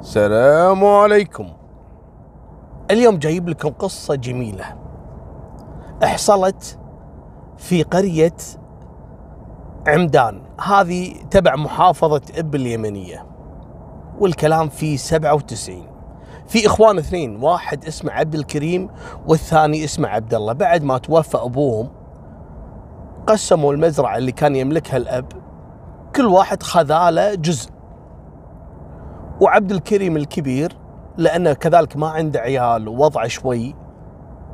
السلام عليكم. اليوم جايب لكم قصة جميلة. حصلت في قرية عمدان. هذه تبع محافظة إب اليمنية. والكلام في 97 في إخوان اثنين واحد اسمه عبد الكريم والثاني اسمه عبد الله. بعد ما توفى أبوهم قسموا المزرعة اللي كان يملكها الأب. كل واحد خذاله جزء. وعبد الكريم الكبير لأنه كذلك ما عنده عيال ووضعه شوي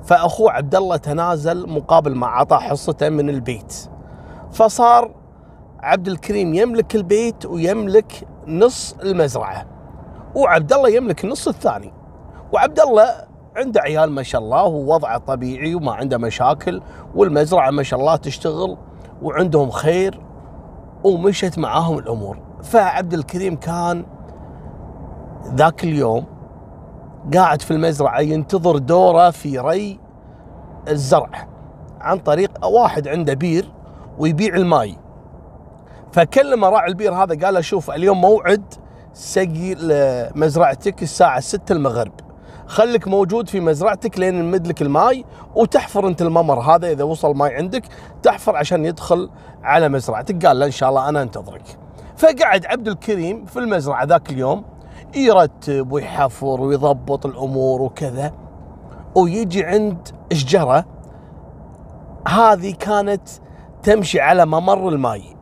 فاخوه عبد الله تنازل مقابل ما اعطاه حصته من البيت. فصار عبد الكريم يملك البيت ويملك نص المزرعة وعبد الله يملك النص الثاني. وعبد الله عنده عيال ما شاء الله ووضعه طبيعي وما عنده مشاكل والمزرعة ما شاء الله تشتغل وعندهم خير ومشت معاهم الأمور. فعبد الكريم كان ذاك اليوم قاعد في المزرعة ينتظر دوره في ري الزرع عن طريق واحد عنده بير ويبيع الماي. فكلم راعي البير هذا قال له شوف اليوم موعد سقي مزرعتك الساعة 6 المغرب. خليك موجود في مزرعتك لين نمد لك الماي وتحفر انت الممر هذا إذا وصل ماي عندك تحفر عشان يدخل على مزرعتك. قال له إن شاء الله أنا أنتظرك. فقعد عبد الكريم في المزرعة ذاك اليوم يرتب ويحفر ويضبط الأمور وكذا. ويجي عند شجره هذه كانت تمشي على ممر الماي.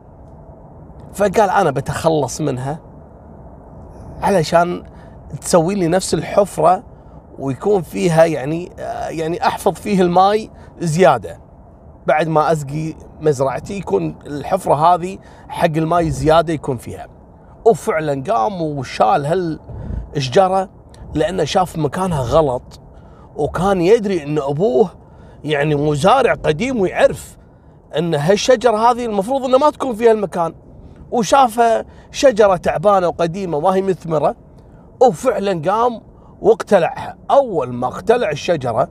فقال أنا بتخلص منها علشان تسوي لي نفس الحفرة ويكون فيها يعني يعني أحفظ فيه الماي زيادة. بعد ما اسقي مزرعتي يكون الحفرة هذه حق الماي زيادة يكون فيها. وفعلا قام وشال هالشجرة لأنه شاف مكانها غلط وكان يدري إن أبوه يعني مزارع قديم ويعرف إن هالشجرة هذه المفروض انها ما تكون في هالمكان. وشافها شجرة تعبانة وقديمة ما هي مثمرة وفعلا قام واقتلعها. أول ما اقتلع الشجرة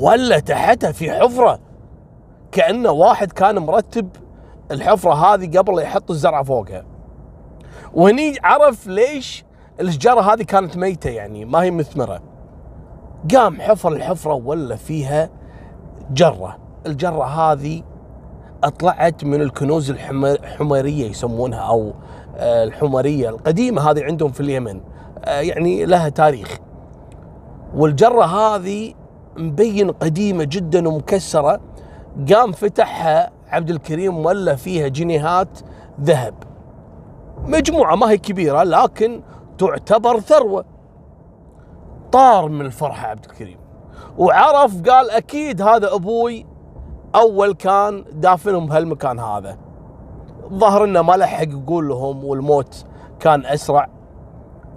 ولا تحتها في حفرة كأنه واحد كان مرتب الحفرة هذه قبل يحط الزرع فوقها. وهني عرف ليش الشجرة هذه كانت ميتة يعني ما هي مثمرة. قام حفر الحفرة ولا فيها جرة. الجرة هذه أطلعت من الكنوز الحميرية يسمونها أو آه، الحمريه القديمة هذه عندهم في اليمن. آه، يعني لها تاريخ. والجرة هذه مبين قديمة جدا ومكسرة. قام فتحها عبد الكريم ولا فيها جنيهات ذهب. مجموعة ما هي كبيرة لكن تعتبر ثروة. طار من الفرحه عبد الكريم. وعرف قال أكيد هذا أبوي أول كان دافنهم بهالمكان هذا. ظهر إنه ما لحق يقول لهم والموت كان أسرع.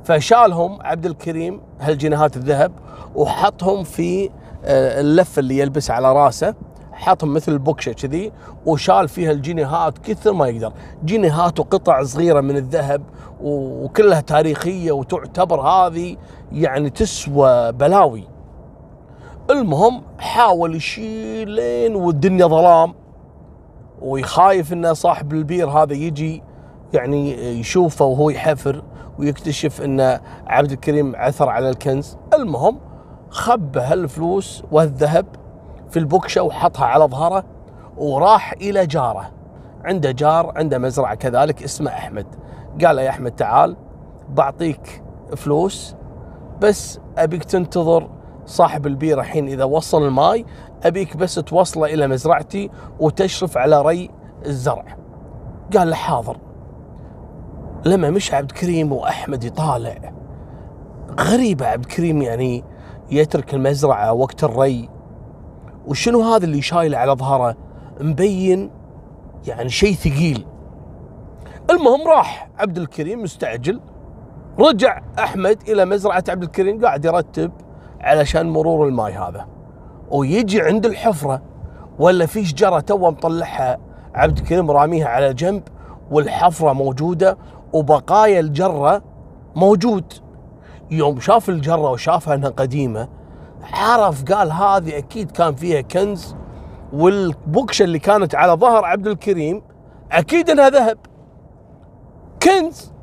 فشالهم عبد الكريم هالجنيهات الذهب وحطهم في آه، اللفه اللي يلبسها على راسه. حطهم مثل البوكشه كذي وشال فيها الجنيهات كثر ما يقدر. جنيهات وقطع صغيرة من الذهب وكلها تاريخية وتعتبر هذه يعني تسوى بلاوي. المهم حاول يشيل لين والدنيا ظلام ويخايف ان صاحب البير هذا يجي يعني يشوفه وهو يحفر ويكتشف إن عبد الكريم عثر على الكنز. المهم خبى هالفلوس والذهب في البكشة وحطها على ظهره وراح إلى جاره. عنده جار عنده مزرعة كذلك اسمه أحمد. قال له يا أحمد تعال بعطيك فلوس بس أبيك تنتظر صاحب البير الحين إذا وصل الماي أبيك بس توصله إلى مزرعتي وتشرف على ري الزرع. قال له حاضر. لما مش عبد الكريم وأحمد يطالع غريبة عبد الكريم يعني يترك المزرعة وقت الري وشنو هذا اللي شايله على ظهره؟ مبين يعني شيء ثقيل. المهم راح عبد الكريم مستعجل. رجع أحمد إلى مزرعة عبد الكريم قاعد يرتب علشان مرور الماي هذا. ويجي عند الحفرة ولا في شجرة تو مطلعها عبد الكريم راميها على جنب والحفرة موجودة وبقايا الجرة موجود. يوم شاف الجرة وشافها إنها قديمة عرف قال هذه أكيد كان فيها كنز والبكشة اللي كانت على ظهر عبد الكريم أكيد إنها ذهب. كنز.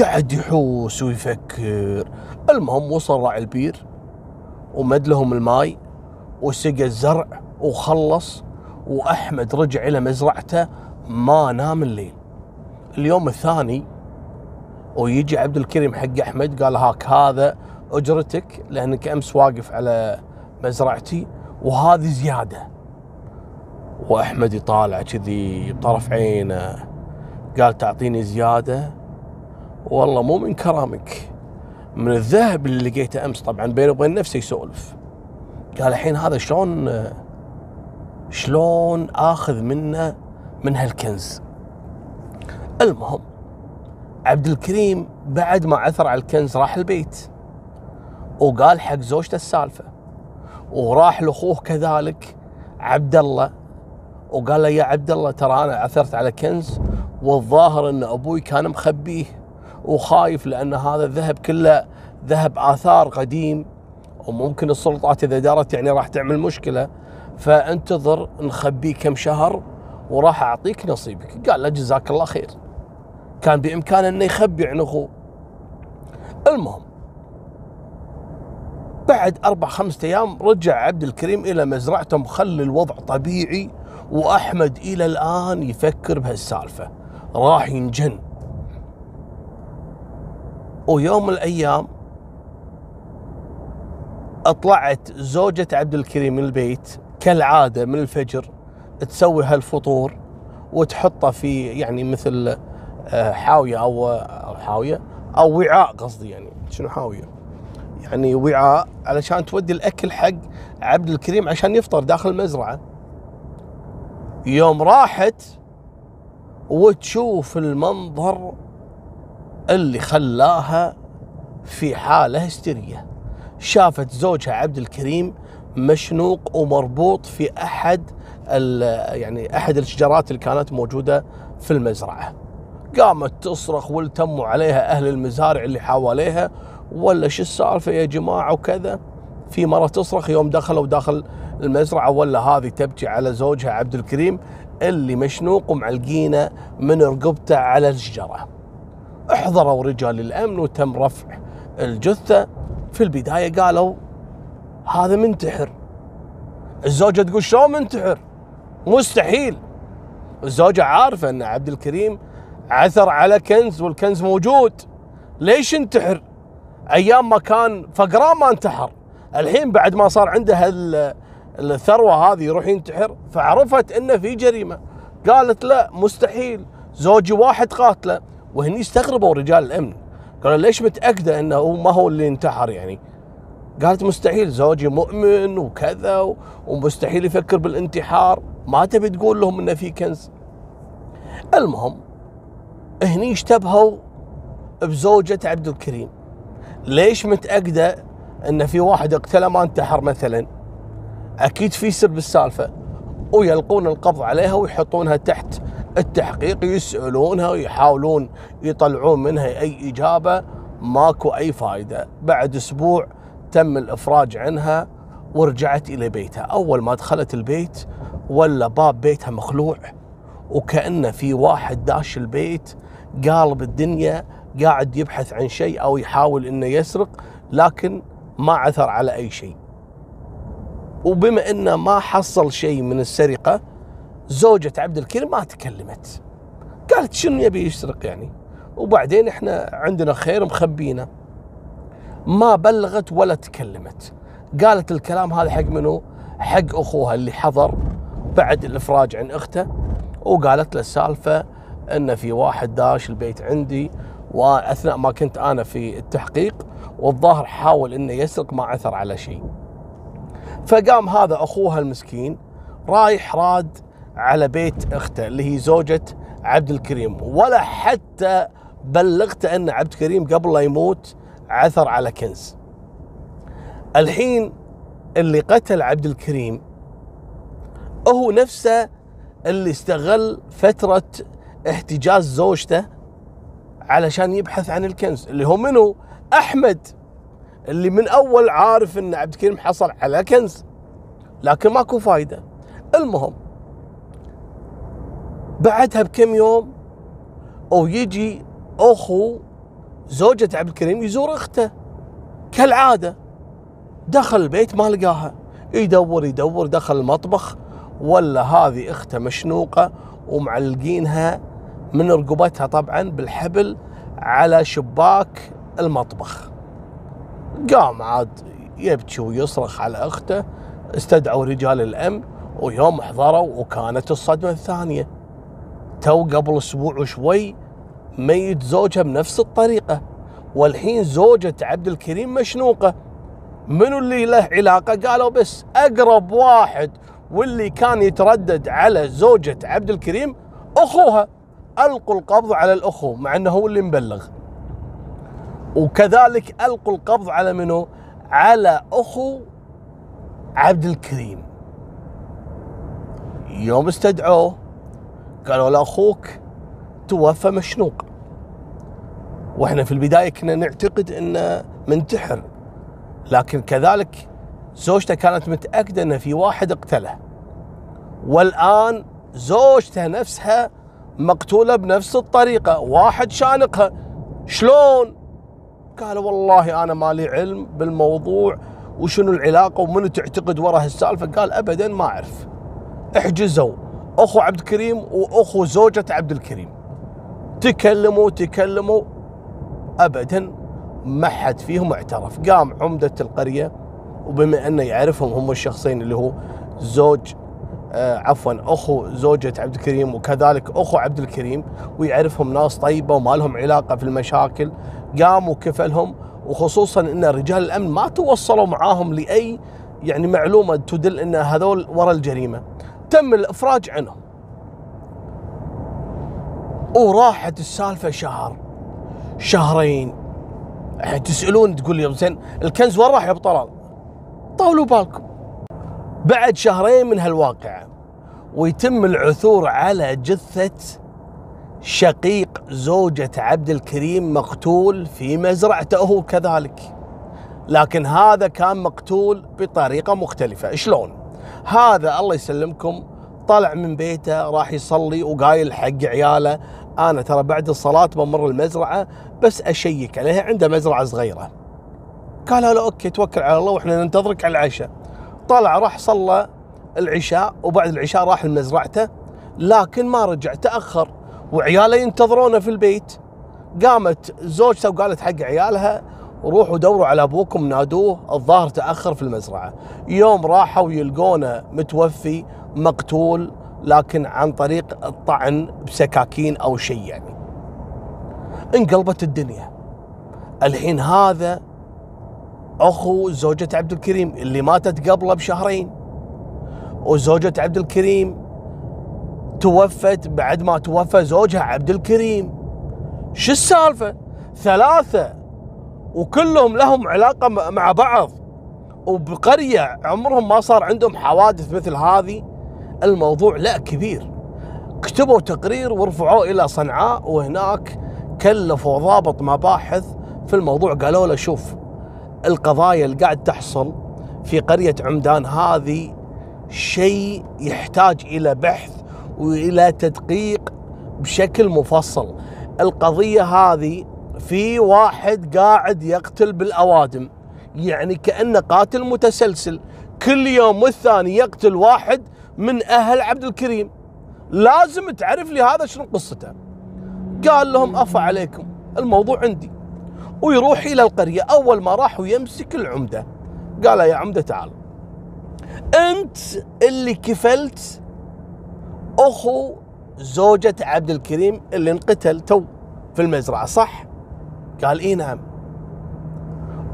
قعد يحوس ويفكر. المهم وصل راعي البير ومد لهم الماي وسقى الزرع وخلص وأحمد رجع إلى مزرعته ما نام الليل. اليوم الثاني ويجي عبد الكريم حق أحمد قال هاك هذا أجرتك لانك امس واقف على مزرعتي وهذه زيادة. وأحمد يطالع كذي بطرف عينه قال تعطيني زيادة. والله مو من كرامك. من الذهب اللي لقيته أمس طبعا بينه وبين نفسه يسولف. قال الحين هذا شلون شلون آخذ منه من هالكنز. المهم عبد الكريم بعد ما عثر على الكنز راح البيت. وقال حق زوجته السالفة. وراح لأخوه كذلك عبد الله وقال له يا عبد الله ترى أنا عثرت على كنز والظاهر أن أبوي كان مخبيه وخايف لأن هذا الذهب كله ذهب آثار قديم وممكن السلطات إذا دارت يعني راح تعمل مشكلة. فانتظر نخبيه كم شهر وراح أعطيك نصيبك. قال له جزاك الله خير. كان بإمكانه انه يخبي عن أخوه. المهم بعد أربع خمسة أيام رجع عبد الكريم إلى مزرعته مخلي الوضع طبيعي وأحمد إلى الآن يفكر بهالسالفة. راح ينجن. ويوم من الأيام أطلعت زوجة عبد الكريم من البيت كالعادة من الفجر تسوي هالفطور وتحطه في يعني مثل آه، حاوية أو حاوية أو وعاء قصدي يعني. شنو حاوية؟ يعني وعاء علشان تودي الأكل حق عبد الكريم عشان يفطر داخل المزرعة يوم راحت وتشوف المنظر اللي خلاها في حالة هستيرية شافت زوجها عبد الكريم مشنوق ومربوط في أحد يعني أحد الشجرات اللي كانت موجودة في المزرعة. قامت تصرخ والتموا عليها أهل المزارع اللي حواليها ولا شو السالفة يا جماعة وكذا. في مرة تصرخ يوم دخلوا داخل المزرعة ولا هذه تبكي على زوجها عبد الكريم اللي مشنوق ومعلقينه من رقبته على الشجرة. احضروا رجال الأمن وتم رفع الجثة. في البداية قالوا هذا منتحر. الزوجة تقول شلون منتحر؟ مستحيل. الزوجة عارفة أن عبد الكريم عثر على كنز والكنز موجود. ليش انتحر أيام ما كان فقران ما انتحر. الحين بعد ما صار عنده الثروة هذه يروح ينتحر فعرفت إنه في جريمة. قالت لا مستحيل. زوجي واحد قاتله. وهني استغربوا رجال الأمن. قالوا ليش متأكدة إنه ما هو اللي انتحر يعني؟ قالت مستحيل زوجي مؤمن وكذا ومستحيل يفكر بالانتحار. ما تبي تقول لهم إنه في كنز. المهم هني اشتبهوا بزوجة عبد الكريم. ليش متأكدة إن في واحد اقتله ما انتحر مثلا؟ أكيد في سر بالسالفة. ويلقون القبض عليها ويحطونها تحت التحقيق يسألونها ويحاولون يطلعون منها أي إجابة. ماكو أي فائدة بعد أسبوع تم الإفراج عنها ورجعت إلى بيتها. أول ما دخلت البيت ولا باب بيتها مخلوع وكأنه في واحد داش البيت قالب الدنيا قاعد يبحث عن شيء أو يحاول أنه يسرق لكن ما عثر على أي شيء. وبما أنه ما حصل شيء من السرقة زوجة عبد الكريم ما تكلمت. قالت شنو يبي يسرق يعني؟ وبعدين إحنا عندنا خير مخبينا. ما بلغت ولا تكلمت. قالت الكلام هذا حق منو؟ حق أخوها اللي حضر بعد الإفراج عن أخته. وقالت له السالفة إن في واحد داش البيت عندي واثناء ما كنت أنا في التحقيق والظاهر حاول إنه يسرق ما عثر على شيء. فقام هذا أخوها المسكين رايح راد على بيت أخته اللي هي زوجة عبد الكريم. ولا حتى بلغته أن عبد الكريم قبل لا يموت عثر على كنز. الحين اللي قتل عبد الكريم هو نفسه اللي استغل فترة احتجاز زوجته علشان يبحث عن الكنز اللي هو منو؟ أحمد اللي من أول عارف إن عبد الكريم حصل على كنز. لكن ماكو فايدة. المهم بعدها بكم يوم ويجي أخو زوجة عبد الكريم يزور أخته. كالعادة دخل البيت ما لقاها. يدور يدور دخل المطبخ ولا هذه أخته مشنوقة ومعلقينها من رقبتها طبعا بالحبل على شباك المطبخ. قام عاد يبكي ويصرخ على أخته استدعوا رجال الامن ويوم حضروا وكانت الصدمة الثانية. تو قبل أسبوع وشوي ميت زوجها بنفس الطريقة. والحين زوجة عبد الكريم مشنوقة. منو اللي له علاقة؟ قالوا بس أقرب واحد واللي كان يتردد على زوجة عبد الكريم أخوها. ألقوا القبض على الأخو مع إنه هو اللي مبلغ. وكذلك ألقوا القبض على منو؟ على أخو عبد الكريم. يوم استدعوه قالوا له أخوك توفى مشنوق. وإحنا في البداية كنا نعتقد إنه منتحر. لكن كذلك زوجته كانت متأكدة ان في واحد اقتله. والآن زوجته نفسها مقتولة بنفس الطريقة واحد شانقها. شلون؟ قال والله أنا ما لي علم بالموضوع وشنو العلاقة ومنو تعتقد ورا هالسالفة. قال ابدا ما أعرف. احجزوا. أخو عبد الكريم وأخو زوجة عبد الكريم. تكلموا تكلموا. ابدا ما حد فيهم اعترف. قام عمدة القرية وبما أنه يعرفهم هم الشخصين اللي هو زوج عفوا أخو زوجة عبد الكريم وكذلك أخو عبد الكريم ويعرفهم ناس طيبة وما لهم علاقة في المشاكل قام وكفلهم وخصوصا إن رجال الأمن ما توصلوا معاهم لأي يعني معلومة تدل إن هذول ورا الجريمة. تم الإفراج عنهم. وراحت السالفة شهر شهرين. تسألون تقول لي زين الكنز وين راح يا ابو طلال؟ طولوا بالكم. بعد شهرين من هالواقعة ويتم العثور على جثة شقيق زوجة عبد الكريم مقتول في مزرعته هو كذلك. لكن هذا كان مقتول بطريقة مختلفة. شلون؟ هذا الله يسلمكم طلع من بيته راح يصلي وقايل حق عياله أنا ترى بعد الصلاة بمر المزرعة بس أشيك عليها عنده مزرعة صغيرة. قالوا له أوكي توكل على الله وإحنا ننتظرك على العشاء. طلع راح صلى العشاء وبعد العشاء راح لمزرعته لكن ما رجع تأخر. وعياله ينتظرونه في البيت. قامت زوجته وقالت حق عيالها روحوا دوروا على أبوكم نادوه. الظاهر تأخر في المزرعة. يوم راحوا يلقونه متوفي مقتول لكن عن طريق الطعن بسكاكين أو شيء يعني. انقلبت الدنيا. الحين هذا أخو زوجة عبد الكريم اللي ماتت قبله بشهرين. وزوجة عبد الكريم توفت بعد ما توفى زوجها عبد الكريم. شو السالفة؟ ثلاثة وكلهم لهم علاقة مع بعض. وبقرية عمرهم ما صار عندهم حوادث مثل هذه. الموضوع لا كبير. كتبوا تقرير ورفعوه إلى صنعاء وهناك كلفوا ضابط مباحث في الموضوع. قالوا له شوف القضايا اللي قاعد تحصل في قرية عمدان هذه شيء يحتاج إلى بحث وإلى تدقيق بشكل مفصل. القضية هذه في واحد قاعد يقتل بالأوادم يعني كأنه قاتل متسلسل. كل يوم والثاني يقتل واحد من أهل عبد الكريم. لازم تعرف لي هذا شنو قصته. قال لهم أفا عليكم الموضوع عندي. ويروح إلى القرية أول ما راح ويمسك العمدة قال يا عمدة تعال أنت اللي كفلت أخو زوجة عبد الكريم اللي انقتل تو في المزرعة صح؟ قال إي نعم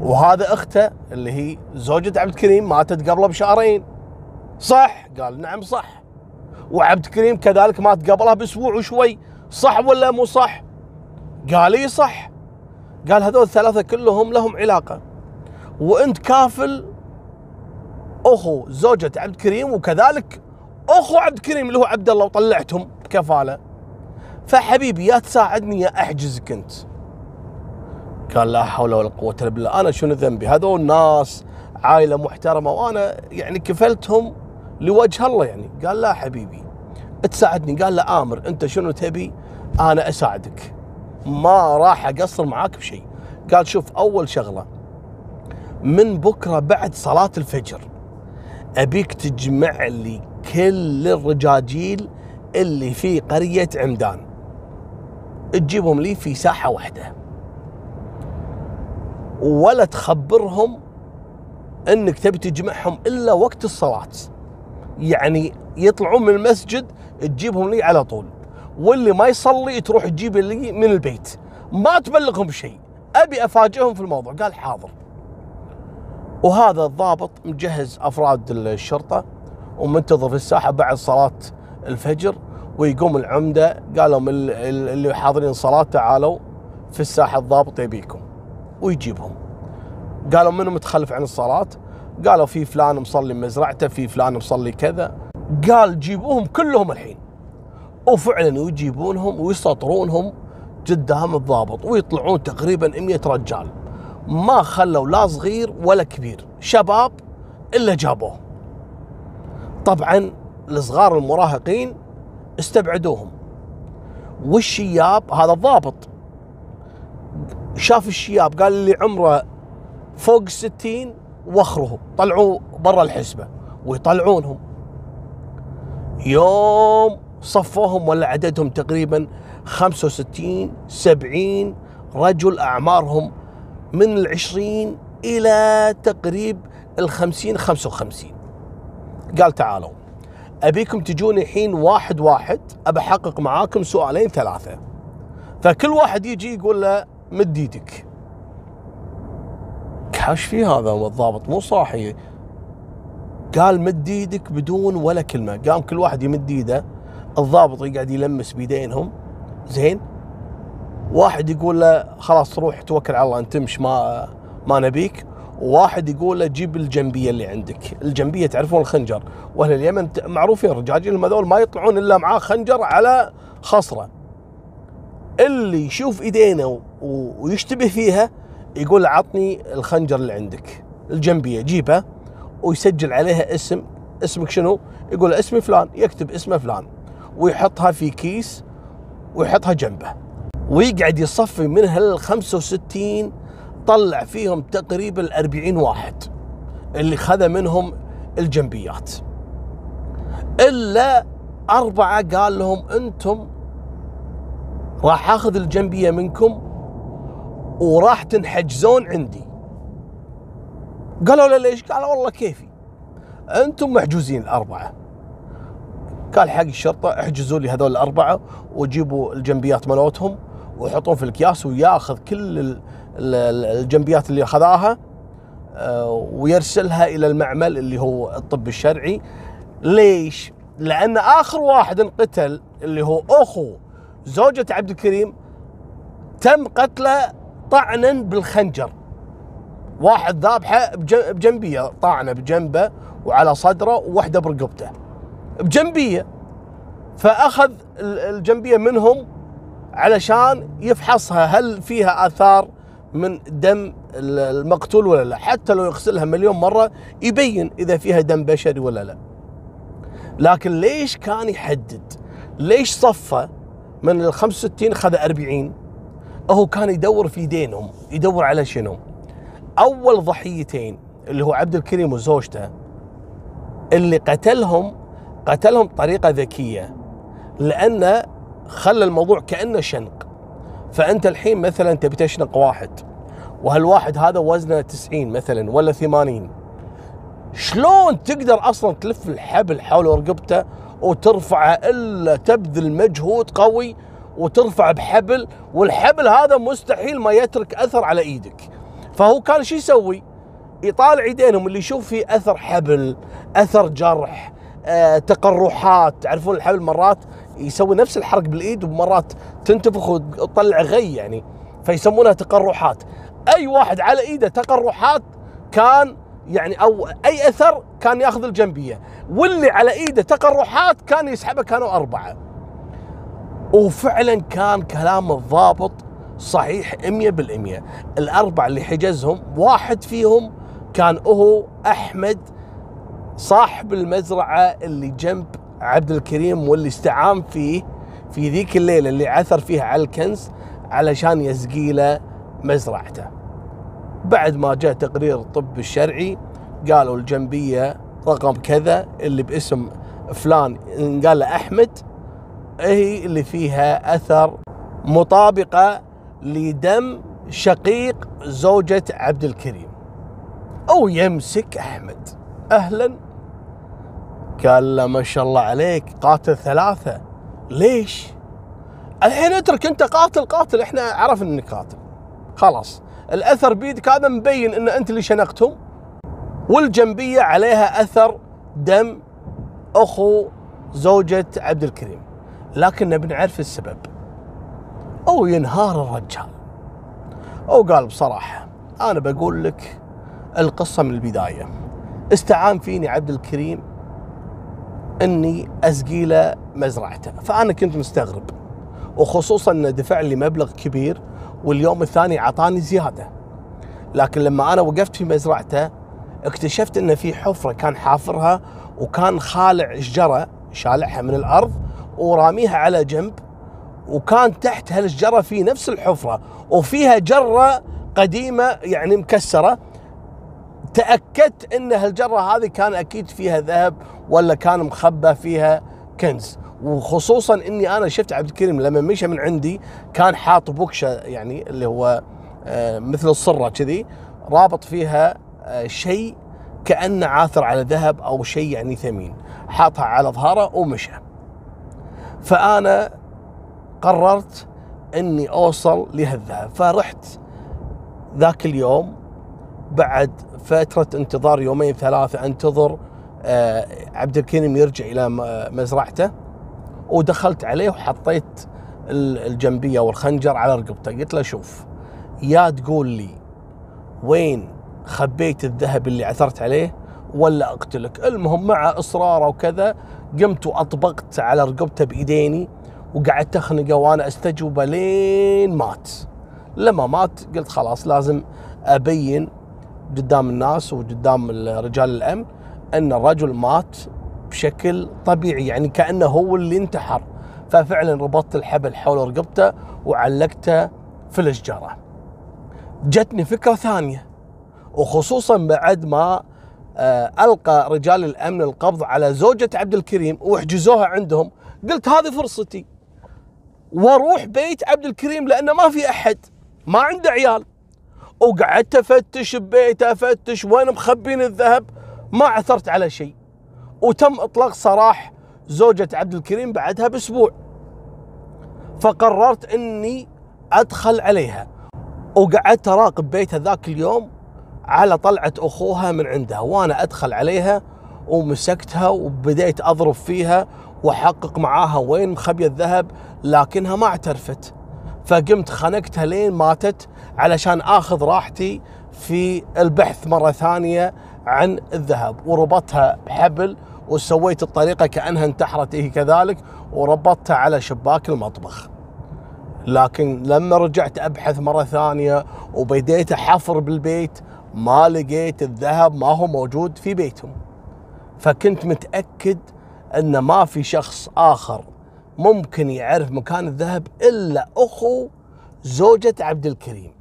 وهذا أخته اللي هي زوجة عبد الكريم ماتت قبله بشهرين صح؟ قال نعم صح وعبد الكريم كذلك مات قبلها بأسبوع وشوي صح ولا مو صح؟ قال إي صح قال هذول الثلاثة كلهم لهم علاقة. وإنت كافل أخو زوجة عبد الكريم وكذلك أخو عبد الكريم اللي هو عبد الله وطلعتهم بكفاله فحبيبي يا تساعدني يا أحجزك أنت. قال لا حول ولا قوة إلا بالله. أنا شنو ذنبي؟ هذول ناس عائلة محترمة وأنا يعني كفلتهم لوجه الله يعني. قال لا حبيبي تساعدني. قال لا آمر أنت شنو تبي؟ أنا أساعدك. ما راح أقصر معاك بشيء. قال شوف أول شغلة من بكرة بعد صلاة الفجر أبيك تجمع لي كل الرجاجيل اللي في قرية عمدان. تجيبهم لي في ساحة واحدة. ولا تخبرهم إنك تبي تجمعهم إلا وقت الصلاة. يعني يطلعون من المسجد تجيبهم لي على طول. واللي ما يصلي تروح تجيب لي من البيت. ما تبلغهم بشيء. أبي أفاجئهم في الموضوع. قال حاضر. وهذا الضابط مجهز أفراد الشرطة ومنتظر في الساحة بعد صلاة الفجر ويقوم العمدة. قال لهم اللي حاضرين صلاة تعالوا في الساحة الضابط يبيكم ويجيبهم. قالوا منو متخلف عن الصلاة؟ قالوا في فلان مصلي مزرعته في فلان مصلي كذا. قال جيبوهم كلهم الحين. وفعلا يجيبونهم ويسطرونهم قدام الضابط ويطلعون تقريبا 100 رجال. ما خلوا لا صغير ولا كبير شباب إلا جابوه. طبعا الصغار المراهقين استبعدوهم. والشياب هذا الضابط. شاف الشياب قال اللي عمره فوق الستين وخره طلعوه برا الحسبة ويطلعونهم. يوم صفوهم ولا عددهم تقريبا 65 70 رجل أعمارهم من العشرين إلى تقريب الخمسين خمسة وخمسين. قال تعالوا أبيكم تجوني الحين واحد واحد أبى أحقق معاكم سؤالين ثلاثة. فكل واحد يجي يقول له مد إيدك كاش في هذا؟ الضابط مو صاحي. قال مد إيدك بدون ولا كلمة. قام كل واحد يمد ايده الضابط يقعد يلمس بيدينهم زين؟ واحد يقول له خلاص روح توكل على الله انت مش ما ما نبيك. وواحد يقول له جيب الجنبية اللي عندك، الجنبية تعرفون الخنجر. واهل اليمن معروفين الرجاجيل هذول ما يطلعون إلا معاه خنجر على خصرة. اللي يشوف ايدينا ويشتبه فيها يقول عطني الخنجر اللي عندك. الجنبية جيبها ويسجل عليها اسم. اسمك شنو؟ يقول اسمي فلان. يكتب اسمه فلان. ويحطها في كيس ويحطها جنبه. ويقعد يصفي من هال 65 طلع فيهم تقريبا 40 واحد اللي خذ منهم الجنبيات. إلا أربعة قال لهم أنتم راح آخذ الجنبية منكم وراح تنحجزون عندي. قالوا له ليش؟ قال والله كيفي. أنتم محجوزين الأربعة. قال حق الشرطة احجزوا لي هذول الأربعة وجيبوا الجنبيات مالتهم ويحطون في الكياس وياخذ كل الجنبيات اللي أخذاها آه، ويرسلها إلى المعمل اللي هو الطب الشرعي. ليش؟ لأن آخر واحد انقتل اللي هو أخو زوجة عبد الكريم تم قتله طعنا بالخنجر. واحد ذابحة بجنبيه طعنه بجنبه وعلى صدره وواحده برقبته. بجنبية. فأخذ الجنبية منهم علشان يفحصها هل فيها آثار من دم المقتول ولا لا. حتى لو يغسلها مليون مرة يبين إذا فيها دم بشري ولا لا. لكن ليش كان يحدد؟ ليش صفى من ال 65 خذ 40 هو كان يدور في دينهم يدور على شنو؟ أول ضحيتين اللي هو عبد الكريم وزوجته اللي قتلهم قتلهم بطريقة ذكية لأنه خلى الموضوع كأنه شنق. فأنت الحين مثلا تبي تشنق واحد وهالواحد هذا وزنه 90 مثلا ولا 80 شلون تقدر أصلا تلف الحبل حول رقبته وترفعه إلا تبذل مجهود قوي وترفع بحبل والحبل هذا مستحيل ما يترك أثر على إيدك. فهو كان شو يسوي؟ يطالع إيدينهم اللي يشوف فيه أثر حبل أثر جرح تقرحات. تعرفون الحبل مرات يسوي نفس الحرق بالإيد ومرات تنتفخ وتطلع غي يعني فيسمونها تقرحات. أي واحد على إيده تقرحات كان يعني أو أي أثر كان يأخذ الجنبية. واللي على إيده تقرحات كان يسحبه كانوا أربعة. وفعلا كان كلام الضابط صحيح 100% الأربعة اللي حجزهم واحد فيهم كان هو أحمد صاحب المزرعة اللي جنب عبد الكريم واللي استعان فيه في ذيك الليلة اللي عثر فيها على الكنز علشان يسقي له مزرعته. بعد ما جاء تقرير الطب الشرعي قالوا الجنبية رقم كذا اللي باسم فلان قال له أحمد هي اللي فيها أثر مطابقة لدم شقيق زوجة عبد الكريم. أو يمسك أحمد. أهلا. قال له ما شاء الله عليك قاتل ثلاثة. ليش؟ الحين اترك انت قاتل قاتل. إحنا عرفنا انك قاتل. خلاص. الأثر بيدك هذا مبين إن أنت اللي شنقتهم. والجنبية عليها أثر دم أخو زوجة عبد الكريم. لكن نبي نعرف السبب. أو ينهار الرجال. أو قال بصراحة أنا بقول لك القصة من البداية. استعان فيني عبد الكريم. إني اسقي له مزرعته. فأنا كنت مستغرب. وخصوصا انه دفع لي مبلغ كبير واليوم الثاني اعطاني زيادة. لكن لما أنا وقفت في مزرعته اكتشفت إن في حفرة كان حافرها وكان خالع شجره شالعها من الأرض وراميها على جنب وكان تحت هالشجره في نفس الحفرة وفيها جرة قديمة يعني مكسرة. تأكدت إن هالجرة هذه كان أكيد فيها ذهب ولا كان مخبى فيها كنز. وخصوصا إني أنا شفت عبد الكريم لما مشى من عندي كان حاط بوكشة يعني اللي هو آه، مثل الصرة كذي رابط فيها آه، شيء كأنه عاثر على ذهب أو شيء يعني ثمين. حاطها على ظهره ومشى. فأنا قررت إني أوصل لهالذهب. فرحت ذاك اليوم بعد فترة انتظار يومين ثلاثة انتظر آه، عبد الكريم يرجع إلى مزرعته ودخلت عليه وحطيت الجنبية والخنجر على رقبته. قلت له شوف يا تقول لي وين خبيت الذهب اللي عثرت عليه ولا أقتلك؟ المهم مع اصراره وكذا قمت وأطبقت على رقبته بإيديني وقعدت أخنقه وأنا أستجوبه لين مات. لما مات قلت خلاص لازم أبين قدام الناس وقدام رجال الأمن أن الرجل مات بشكل طبيعي يعني كأنه هو اللي انتحر. ففعلا ربطت الحبل حول رقبته وعلقته في الشجره جتني فكرة ثانية وخصوصا بعد ما آه، ألقى رجال الأمن القبض على زوجة عبد الكريم وأحجزوها عندهم قلت هذه فرصتي وأروح بيت عبد الكريم لأنه ما في أحد ما عنده عيال. وقعدت أفتش ببيته أفتش وين مخبين الذهب ما عثرت على شيء. وتم إطلاق سراح زوجة عبد الكريم بعدها بأسبوع. فقررت إني أدخل عليها. وقعدت أراقب بيتها ذاك اليوم على طلعة أخوها من عندها. وأنا أدخل عليها ومسكتها وبديت أضرب فيها وأحقق معاها وين مخبية الذهب لكنها ما اعترفت. فقمت خنقتها لين ماتت علشان آخذ راحتي في البحث مرة ثانية عن الذهب. وربطتها بحبل وسويت الطريقة كأنها انتحرت. هي كذلك. وربطتها على شباك المطبخ. لكن لما رجعت أبحث مرة ثانية وبديت أحفر بالبيت ما لقيت الذهب ما هو موجود في بيتهم. فكنت متأكد أن ما في شخص آخر ممكن يعرف مكان الذهب إلا أخو زوجة عبد الكريم.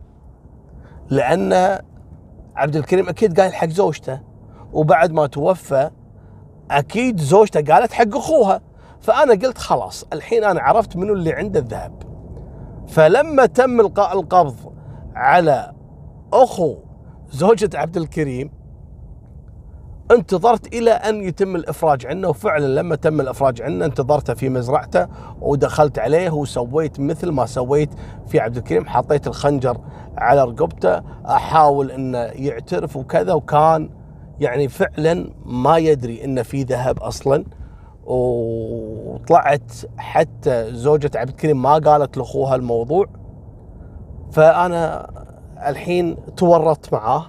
لأن عبد الكريم أكيد قايل حق زوجته وبعد ما توفى أكيد زوجته قالت حق أخوها. فأنا قلت خلاص الحين أنا عرفت منو اللي عنده الذهب. فلما تم إلقاء القبض على أخو زوجة عبد الكريم انتظرت إلى أن يتم الإفراج عنه. وفعلا لما تم الإفراج عنه انتظرته في مزرعته ودخلت عليه وسويت مثل ما سويت في عبد الكريم. حطيت الخنجر على رقبته أحاول انه يعترف وكذا وكان يعني فعلا ما يدري ان في ذهب أصلا. وطلعت حتى زوجة عبد الكريم ما قالت لأخوها الموضوع. فأنا الحين تورطت معاه.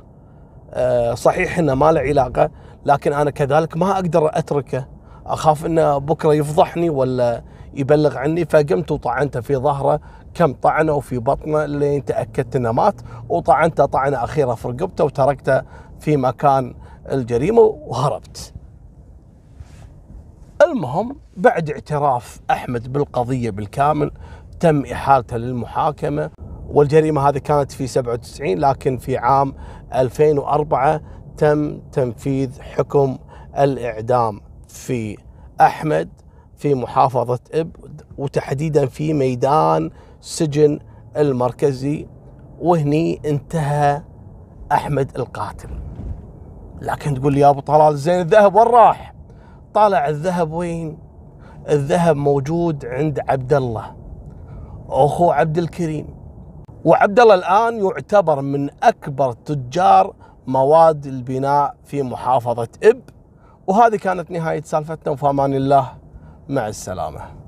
آه، صحيح إنه ما له علاقة. لكن أنا كذلك ما أقدر أتركه. أخاف انه بكرة يفضحني ولا يبلغ عني فقمت وطعنته في ظهره. كم طعنه وفي بطنه لين تأكدت إنه مات. وطعنته طعنه اخيره في رقبته وتركته في مكان الجريمة وهربت. المهم بعد اعتراف أحمد بالقضية بالكامل تم إحالته للمحاكمة. والجريمة هذه كانت في 97 لكن في عام 2004 تم تنفيذ حكم الإعدام في أحمد في محافظة إب وتحديدا في ميدان سجن المركزي وهني انتهى أحمد القاتل. لكن تقول لي يا أبو طلال زين الذهب وين راح؟ طالع الذهب وين؟ الذهب موجود عند عبد الله أخو عبد الكريم. وعبد الله الآن يعتبر من أكبر تجار مواد البناء في محافظة إب. وهذه كانت نهاية سالفتنا وفي أمان الله مع السلامة.